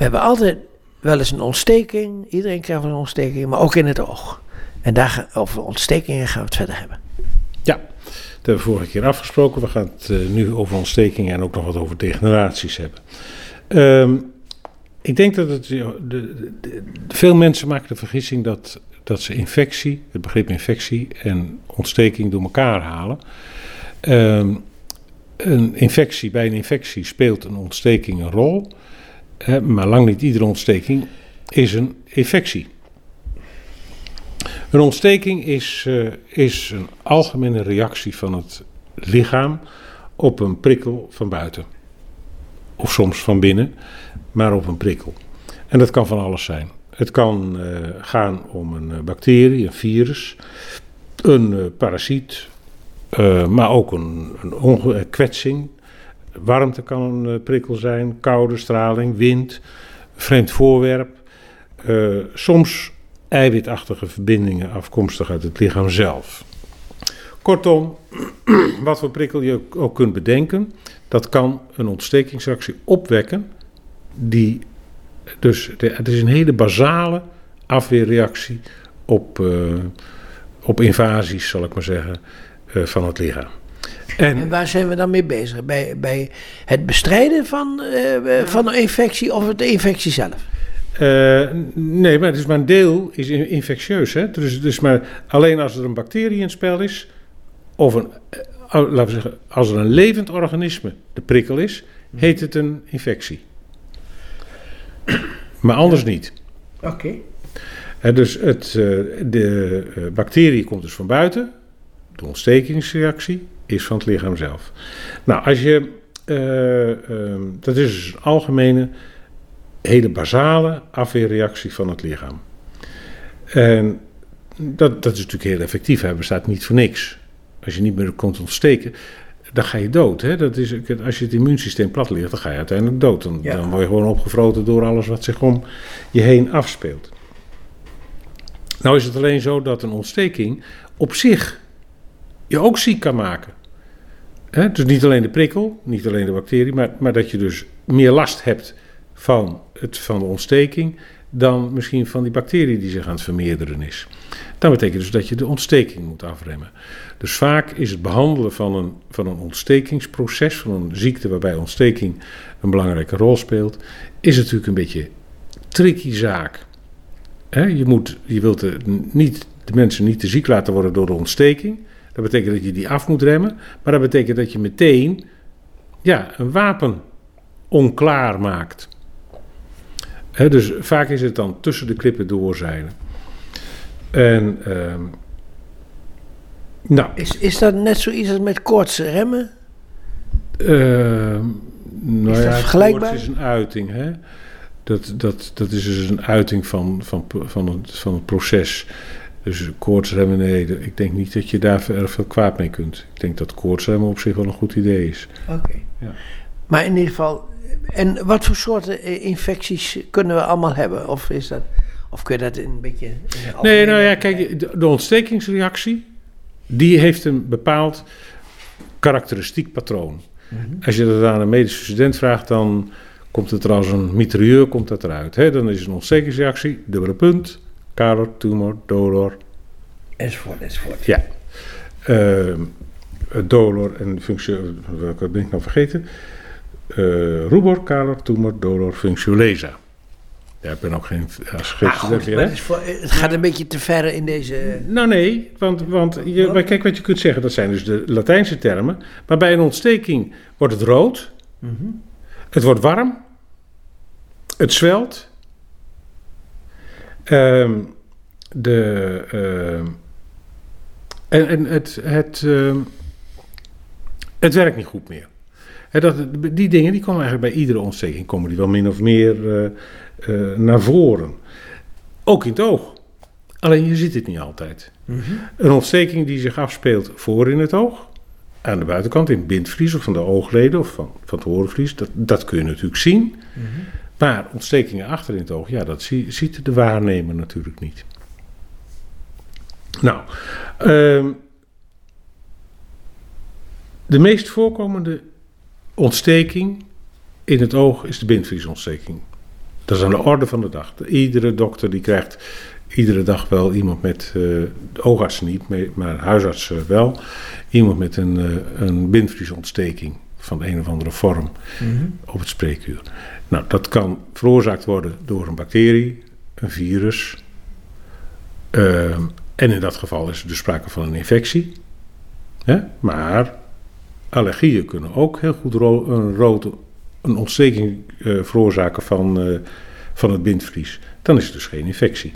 We hebben altijd wel eens een ontsteking. Iedereen krijgt een ontsteking, maar ook in het oog. En daar, over ontstekingen gaan we het verder hebben. Ja, dat hebben we vorige keer afgesproken. We gaan het eh, nu over ontstekingen en ook nog wat over degeneraties hebben. Ehm, ik denk dat het. De, de- de- veel mensen maken de vergissing dat, dat ze infectie, het begrip infectie en ontsteking door elkaar halen. Ehm, een infectie, bij een infectie speelt een ontsteking een rol. Maar lang niet iedere ontsteking is een infectie. Een ontsteking is, eh, is een algemene reactie van het lichaam op een prikkel van buiten. Of soms van binnen, maar op een prikkel. En dat kan van alles zijn. Het kan eh, gaan om een eh, bacterie, een virus, een parasiet, maar ook een, een eh, kwetsing. Warmte kan een prikkel zijn, koude straling, wind, vreemd voorwerp. Eh, soms eiwitachtige verbindingen afkomstig uit het lichaam zelf. Kortom, wat voor prikkel je ook- kunt bedenken, dat kan een ontstekingsreactie opwekken. Die, dus het is een hele basale afweerreactie op, eh, op invasies, zal ik maar zeggen, eh, van het lichaam. En En waar zijn we dan mee bezig? Bij, bij het bestrijden van, eh, van een infectie of de infectie zelf? Eh, nee, maar het is maar een deel is in- infectieus. Hè? Dus, dus maar alleen als er een bacterie in het spel is, of een, eh, oh, laten we zeggen, als er een levend organisme de prikkel is, heet het een infectie. Maar anders niet. Oké. Dus het, eh, de eh, bacterie komt dus van buiten. De ontstekingsreactie is van het lichaam zelf. Nou, als je. eh, ehm, dat is dus een algemene, hele basale afweerreactie van het lichaam. En dat, dat is natuurlijk heel effectief. Hij bestaat niet voor niks. Als je niet meer kunt ontsteken, dan ga je dood. Hè? Dat is, als je het immuunsysteem plat ligt, dan ga je uiteindelijk dood. Dan, Ja. dan word je gewoon opgevroten door alles wat zich om je heen afspeelt. Nou is het alleen zo dat een ontsteking op zich je ook ziek kan maken. Dus niet alleen de prikkel, niet alleen de bacterie, maar, maar dat je dus meer last hebt van, het, van de ontsteking dan misschien van die bacterie die zich aan het vermeerderen is. Dat betekent dus dat je de ontsteking moet afremmen. Dus vaak is het behandelen van een, van een ontstekingsproces, van een ziekte waarbij ontsteking een belangrijke rol speelt, is natuurlijk een beetje tricky zaak. Je, moet, je wilt niet, de mensen niet te ziek laten worden door de ontsteking. Dat betekent dat je die af moet remmen. Maar dat betekent dat je meteen ja, een wapen onklaar maakt. Dus vaak is het dan tussen de klippen doorzeilen. En ehm, nou, Is, is dat net zoiets als met koorts remmen? Ehm, nou Is ja, vergelijkbaar? koorts is een uiting, hè? Dat, dat, dat is dus een uiting van, van, van, het, van het proces. Dus koortsremmen, nee, ik denk niet dat je daar erg veel kwaad mee kunt. Ik denk dat koortsremmen op zich wel een goed idee is. Oké. Ja. Maar in ieder geval, en wat voor soorten eh, infecties kunnen we allemaal hebben? Of, is dat, of kun je dat een beetje... in Nee, nou ja, kijk, de, de ontstekingsreactie, die heeft een bepaald karakteristiek patroon. Mhm. Als je dat aan een medische student vraagt, dan komt het er als een mitrailleur komt dat eruit. Hè? Dan is het een ontstekingsreactie, dubbele punt, calor, tumor, dolor, Enzovoort, enzovoort. ja. Ehm, dolor en functio... Welke ben ik nou vergeten? Eh, rubor, calor, tumor, dolor, functiolesa. Ja, ik ben ook geen... Maar hè? het, gaat een beetje te ver in deze... Nou nee, want, want je, maar kijk wat je kunt zeggen, dat zijn dus de Latijnse termen. Maar bij een ontsteking wordt het rood, Mhm. het wordt warm, het zwelt. Ehm, de, ehm, en en het, het, ehm, het werkt niet goed meer. Dat, die dingen die komen eigenlijk bij iedere ontsteking komen die wel min of meer eh, eh, naar voren. Ook in het oog. Alleen je ziet het niet altijd. Mhm. Een ontsteking die zich afspeelt voor in het oog, aan de buitenkant in het bindvlies of van de oogleden of van, van het horenvlies, dat, dat kun je natuurlijk zien. Mhm. Maar ontstekingen achter in het oog, ja, dat zie- ziet de waarnemer natuurlijk niet. Nou, ehm, de meest voorkomende ontsteking in het oog is de bindvliesontsteking. Dat is aan de orde van de dag. Iedere dokter die krijgt iedere dag wel iemand met, uh, oogartsen niet, maar huisartsen wel, iemand met een, uh, een bindvliesontsteking van een of andere vorm op het spreekuur. Nou, dat kan veroorzaakt worden door een bacterie, een virus. Ehm, en in dat geval is er dus sprake van een infectie. Maar allergieën kunnen ook heel goed een, rode, een ontsteking uh, veroorzaken van, uh, van het bindvlies. Dan is het dus geen infectie.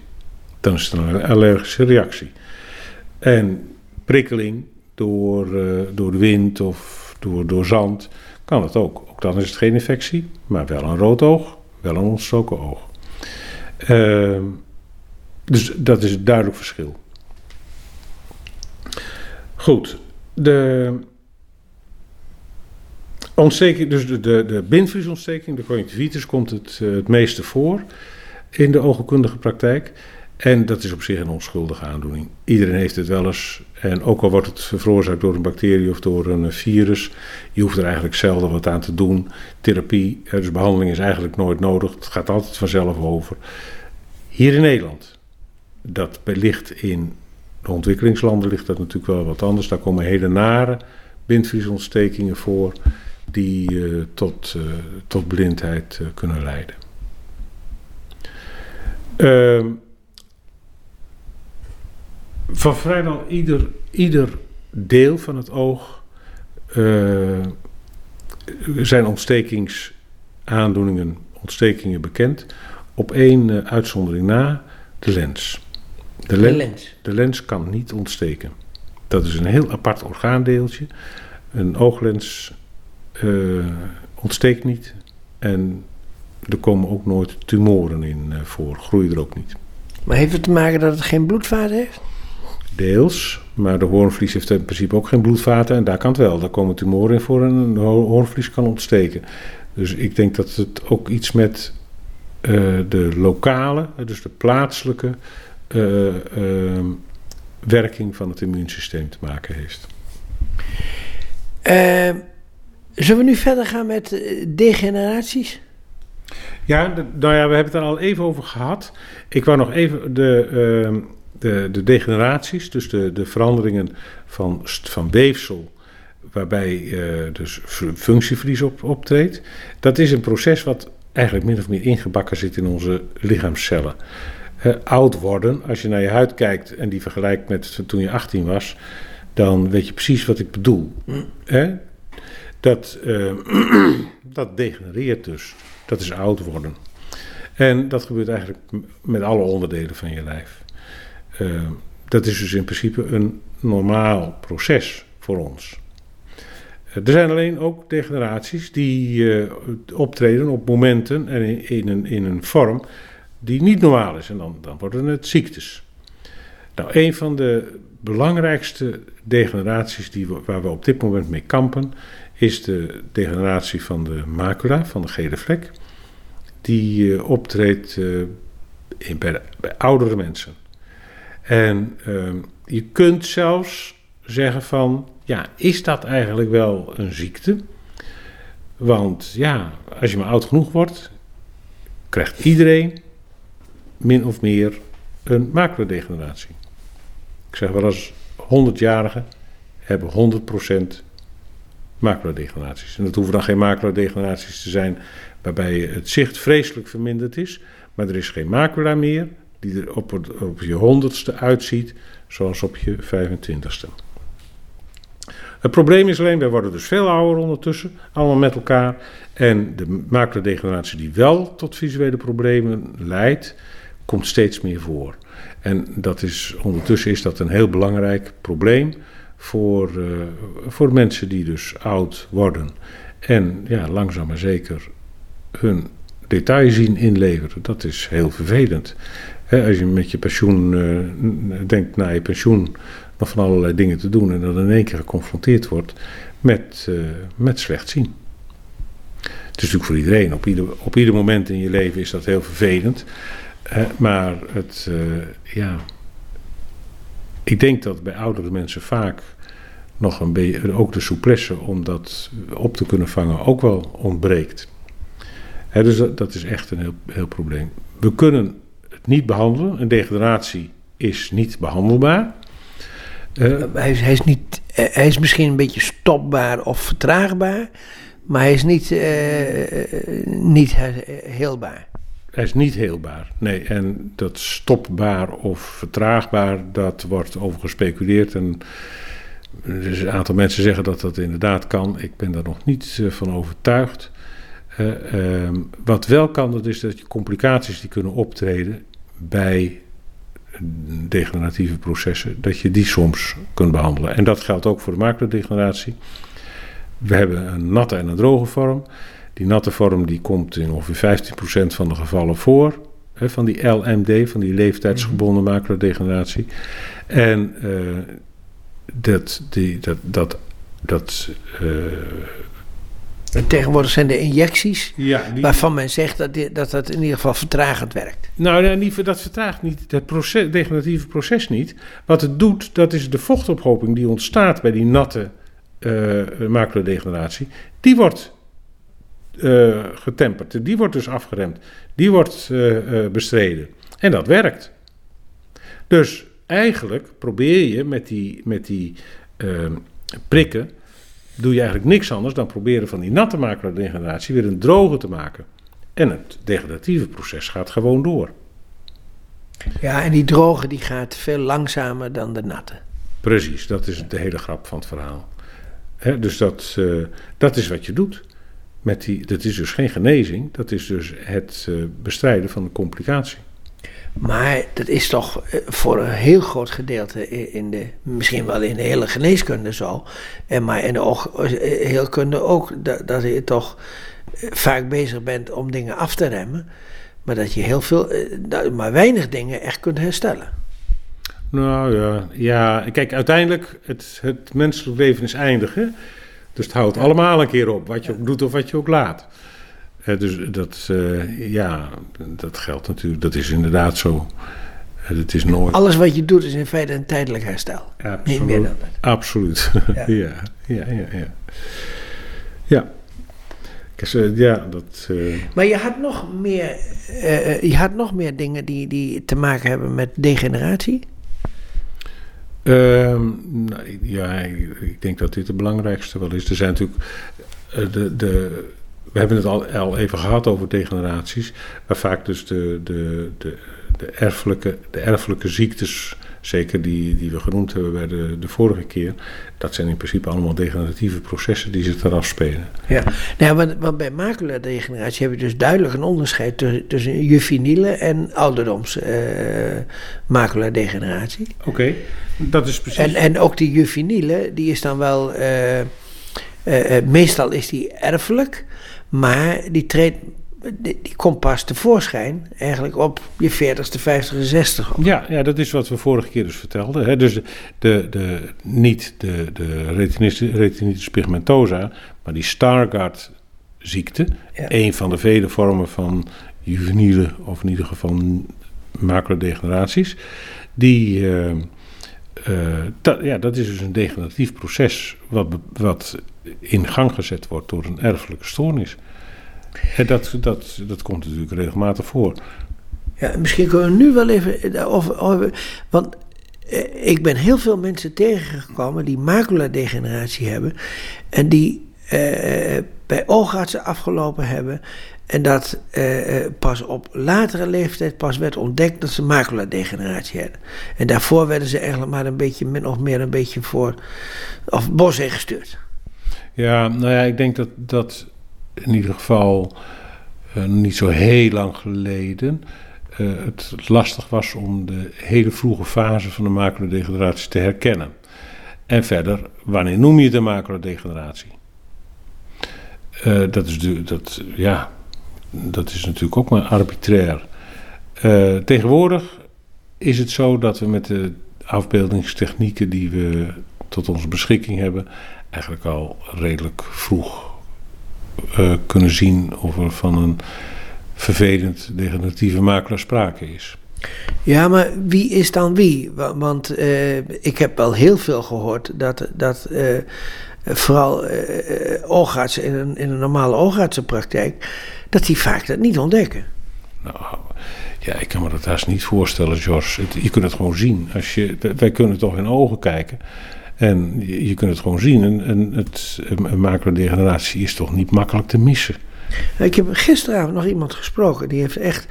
Dan is het een allergische reactie. En prikkeling door, uh, door de wind of door, door zand kan het ook. Ook dan is het geen infectie, maar wel een rood oog, wel een ontstoken oog. Ehm, dus dat is een duidelijk verschil. Goed, de ontsteking, dus de, de, de bindvliesontsteking, de conjunctivitis, komt het, uh, het meeste voor in de oogkundige praktijk. En dat is op zich een onschuldige aandoening. Iedereen heeft het wel eens. En ook al wordt het veroorzaakt door een bacterie of door een virus, je hoeft er eigenlijk zelden wat aan te doen. Therapie, dus behandeling is eigenlijk nooit nodig. Het gaat altijd vanzelf over. Hier in Nederland, dat ligt in de ontwikkelingslanden ligt dat natuurlijk wel wat anders. Daar komen hele nare bindvliesontstekingen voor die uh, tot, uh, tot blindheid kunnen leiden. Ehm, van vrijwel ieder, ieder deel van het oog zijn ontstekingsaandoeningen, ontstekingen bekend. Op één uitzondering na, de lens. De, len, de, lens. de lens kan niet ontsteken. Dat is een heel apart orgaandeeltje. Een ooglens uh, ontsteekt niet. En er komen ook nooit tumoren in voor, groeien er ook niet. Maar heeft het te maken dat het geen bloedvaten heeft? Deels, maar de hoornvlies heeft in principe ook geen bloedvaten en daar kan het wel. Daar komen tumoren in voor en een hoornvlies kan ontsteken. Dus ik denk dat het ook iets met uh, de lokale, dus de plaatselijke uh, uh, werking van het immuunsysteem te maken heeft. Uh, zullen we nu verder gaan met eh, degeneraties? Ja, de, nou ja, we hebben het er al even over gehad. Ik wou nog even de, ehm, de, de degeneraties, dus de, de veranderingen van, van weefsel, waarbij uh, dus functieverlies op, optreedt. Dat is een proces wat eigenlijk min of meer ingebakken zit in onze lichaamscellen uh, oud worden. Als je naar je huid kijkt en die vergelijkt met toen je 18 was, dan weet je precies wat ik bedoel. Dat, uh, dat degenereert dus. Dat is oud worden. En dat gebeurt eigenlijk met alle onderdelen van je lijf. Uh, dat is dus in principe een normaal proces voor ons. Er zijn alleen ook degeneraties die uh, optreden op momenten en in, in, een, in een vorm die niet normaal is. En dan, dan worden het ziektes. Nou, een van de belangrijkste degeneraties die waar we op dit moment mee kampen, is de degeneratie van de macula, van de gele vlek. Die optreedt in, bij, oudere mensen. En uh, je kunt zelfs zeggen van, ja, is dat eigenlijk wel een ziekte? Want ja, als je maar oud genoeg wordt, krijgt iedereen min of meer een macrodegeneratie. Ik zeg wel eens, 100-jarigen hebben 100% macrodegeneraties. En dat hoeven dan geen macrodegeneraties te zijn waarbij het zicht vreselijk verminderd is, maar er is geen macula meer die er op, op je honderdste uitziet zoals op je 25ste. Het probleem is alleen, wij worden dus veel ouder ondertussen, allemaal met elkaar. En de macrodegeneratie die wel tot visuele problemen leidt, komt steeds meer voor. En dat is, ondertussen is dat een heel belangrijk probleem voor, uh, voor mensen die dus oud worden. En ja, langzaam maar zeker hun detail zien inleveren. Dat is heel vervelend. als je met je pensioen uh, denkt naar je pensioen nog van allerlei dingen te doen en dan in één keer geconfronteerd wordt met, uh, met slecht zien. Het is natuurlijk voor iedereen. Op ieder, op ieder moment in je leven is dat heel vervelend maar het, uh, ja. Ik denk dat bij oudere mensen vaak nog een beetje, ook de souplesse om dat op te kunnen vangen, ook wel ontbreekt. Dus dat, dat is echt een heel, heel probleem. We kunnen het niet behandelen. Een degeneratie is niet behandelbaar. Uh, hij, is, hij, is niet, uh, hij is misschien een beetje stopbaar of vertraagbaar, maar hij is niet, uh, niet heelbaar. Hij is niet heelbaar, nee. En dat stopbaar of vertraagbaar, dat wordt over gespeculeerd. En dus een aantal mensen zeggen dat dat inderdaad kan. Ik ben daar nog niet van overtuigd. Uh, wat wel kan, dat is dat je complicaties die kunnen optreden bij degeneratieve processen, dat je die soms kunt behandelen. En dat geldt ook voor de macrodegeneratie. We hebben een natte en een droge vorm. Die natte vorm die komt in ongeveer 15% van de gevallen voor. Hè, van die LMD, van die leeftijdsgebonden mhm. macrodegeneratie. En uh, dat, die, dat, dat, dat uh, tegenwoordig zijn de injecties ja, waarvan men zegt dat, die, dat dat in ieder geval vertragend werkt. Nou, dat vertraagt niet het proces, degeneratieve proces niet. Wat het doet, dat is de vochtophoping die ontstaat bij die natte uh, macrodegeneratie. Die wordt uh, getemperd, die wordt dus afgeremd, die wordt uh, bestreden. En dat werkt. Dus eigenlijk probeer je met die, met die prikken doe je eigenlijk niks anders dan proberen van die natte macrodegeneratie weer een droge te maken. En het degeneratieve proces gaat gewoon door. Ja, en die droge die gaat veel langzamer dan de natte. Precies, dat is de hele grap van het verhaal. dus dat, uh, dat is wat je doet. Met die, dat is dus geen genezing, dat is dus het uh, bestrijden van de complicatie. Maar dat is toch eh, voor een heel groot gedeelte in de, misschien wel in de hele geneeskunde zo. En maar in de eh, heelkunde ook, dat, dat je toch eh, vaak bezig bent om dingen af te remmen. Maar dat je heel veel, maar weinig dingen echt kunt herstellen. Nou ja, ja kijk, uiteindelijk, het, het menselijk leven is eindig. Hè? Dus het houdt allemaal een keer op, wat je ook doet of wat je ook laat dus dat, uh, ja, dat geldt natuurlijk, dat is inderdaad zo. het is nooit... Alles wat je doet is in feite een tijdelijk herstel. Absoluut. Niet meer dan dat. Absoluut. Ja, ja, ja, ja. ja. ja. ja, dat. Uh... Maar je had nog meer, uh, je had nog meer dingen die, die te maken hebben met degeneratie? Uh, nou, ja, ik denk dat dit het belangrijkste wel is. Er zijn natuurlijk de, de we hebben het al, al even gehad over degeneraties, waar vaak dus de, de, de, de, erfelijke, de erfelijke ziektes, zeker die, die we genoemd hebben bij de, de vorige keer, dat zijn in principe allemaal degeneratieve processen die zich eraf spelen. Ja, nou, want, want bij maculadegeneratie heb je dus duidelijk een onderscheid tussen, tussen juveniele en ouderdoms uh, maculadegeneratie. Oké, dat is precies. En, en ook die juveniele, die is dan wel, uh, uh, meestal is die erfelijk. Maar die, treedt, die, komt pas tevoorschijn eigenlijk op je 40ste, 50ste, 60 Ja, ja, dat is wat we vorige keer dus vertelden. Hè. Dus de, de, de, niet de, de retinitis, pigmentosa, maar die Stargardt ziekte. Een van de vele vormen van juveniele, of in ieder geval macrodegeneraties. Die, uh, dat, ja, dat is dus een degeneratief proces wat, wat in gang gezet wordt door een erfelijke stoornis. En dat, dat, dat komt natuurlijk regelmatig voor. Ja, misschien kunnen we nu wel even over. over want eh, ik ben heel veel mensen tegengekomen die maculadegeneratie hebben. En die eh, bij oogartsen afgelopen hebben. En dat eh, pas op latere leeftijd pas werd ontdekt dat ze maculadegeneratie hadden. En daarvoor werden ze eigenlijk maar een beetje, min of meer een beetje voor, of bos gestuurd. Ja, nou ja, ik denk dat, dat in ieder geval uh, niet zo heel lang geleden uh, het lastig was om de hele vroege fase van de macrodegeneratie te herkennen. En verder, wanneer noem je de macrodegeneratie? Uh, dat, is de, dat, ja, dat is natuurlijk ook maar arbitrair. tegenwoordig is het zo dat we met de afbeeldingstechnieken die we tot onze beschikking hebben, eigenlijk al redelijk vroeg uh, kunnen zien of er van een vervelend degeneratieve macula sprake is. Ja, maar wie is dan wie? Want uh, ik heb wel heel veel gehoord dat, dat uh, vooral oogartsen in een, in een normale oogartsenpraktijk dat die vaak dat niet ontdekken. Nou, ja, ik kan me dat haast niet voorstellen, George. Het- je kunt het gewoon zien. Als je, wij kunnen toch in ogen kijken. En je, je kunt het gewoon zien. En, en het, een macrodegeneratie is toch niet makkelijk te missen. Ik heb gisteravond nog iemand gesproken. Die heeft echt.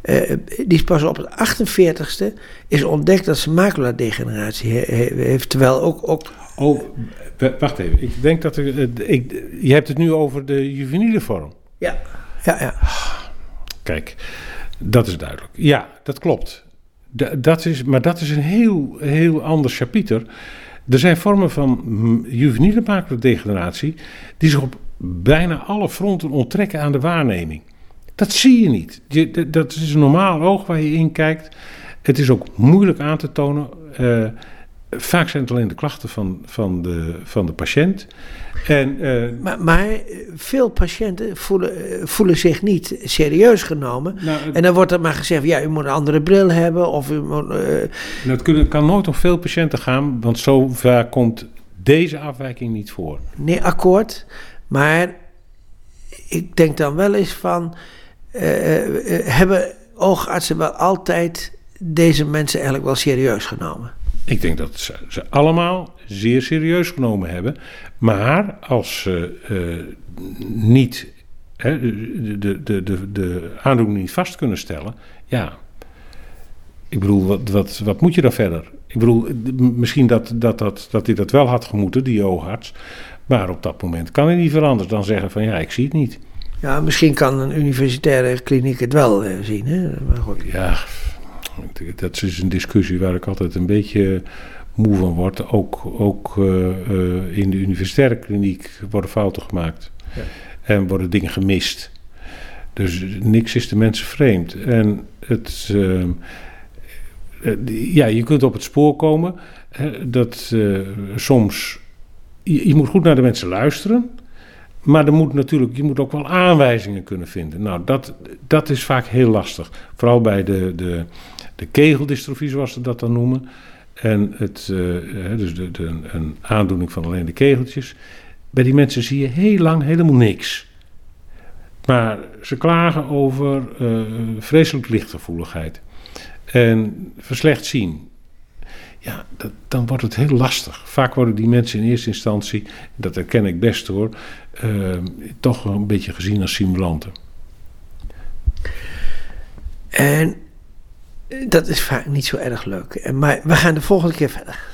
eh, die is pas op het 48ste is ontdekt dat ze maculadegeneratie he- he- heeft. Terwijl ook, ook Oh, wacht even. Ik denk dat er, eh, ik, je hebt het nu over de juveniele vorm. ja, ja, ja. Kijk, dat is duidelijk. Ja, dat klopt. Da- dat is, maar dat is een heel, heel ander chapiter. Er zijn vormen van juveniele macrodegeneratie die zich op bijna alle fronten onttrekken aan de waarneming. Dat zie je niet. Je, dat is een normaal oog waar je in kijkt. Het is ook moeilijk aan te tonen. Eh, vaak zijn het alleen de klachten van, van, de, van de patiënt. En eh, Maar, maar veel patiënten voelen, eh, voelen zich niet serieus genomen. nou, het- En dan wordt er maar gezegd: ja, u moet een andere bril hebben. Of u moet. eh, Nou, het kunnen- kan nooit om veel patiënten gaan, want zo vaak komt deze afwijking niet voor. nee, akkoord. Maar ik denk dan wel eens van. hebben oogartsen wel altijd deze mensen eigenlijk wel serieus genomen? Ik denk dat ze, ze allemaal zeer serieus genomen hebben. Maar als ze eh, niet hè, de, de, de, de, aandoening niet vast kunnen stellen, ja. Ik bedoel, wat, wat, wat moet je dan verder? Ik bedoel, d- misschien dat, dat, dat, dat hij dat wel had gemoeten, die oogarts. Maar op dat moment kan hij niet veel anders dan zeggen van ja, ik zie het niet. Ja, misschien kan een universitaire kliniek het wel eh, zien. Hè? Maar goed. Ja, dat is een discussie waar ik altijd een beetje moe van word. Ook, ook eh, eh, in de universitaire kliniek worden fouten gemaakt. Ja. En worden dingen gemist. Dus niks is de mensen vreemd. En het, eh, ja, je kunt op het spoor komen. Hè, dat soms. Je, je moet goed naar de mensen luisteren. Maar er moet natuurlijk, je moet ook wel aanwijzingen kunnen vinden. Nou, dat, dat is vaak heel lastig. Vooral bij de, de, de kegeldystrofie, zoals ze dat dan noemen. En het, eh, dus de, de, een aandoening van alleen de kegeltjes. Bij die mensen zie je heel lang helemaal niks. Maar ze klagen over eh, vreselijk lichtgevoeligheid. En verslecht zien. Ja, dat, dan wordt het heel lastig. Vaak worden die mensen in eerste instantie, dat herken ik best hoor, eh, toch een beetje gezien als simulanten. En dat is vaak niet zo erg leuk. Maar we gaan de volgende keer verder.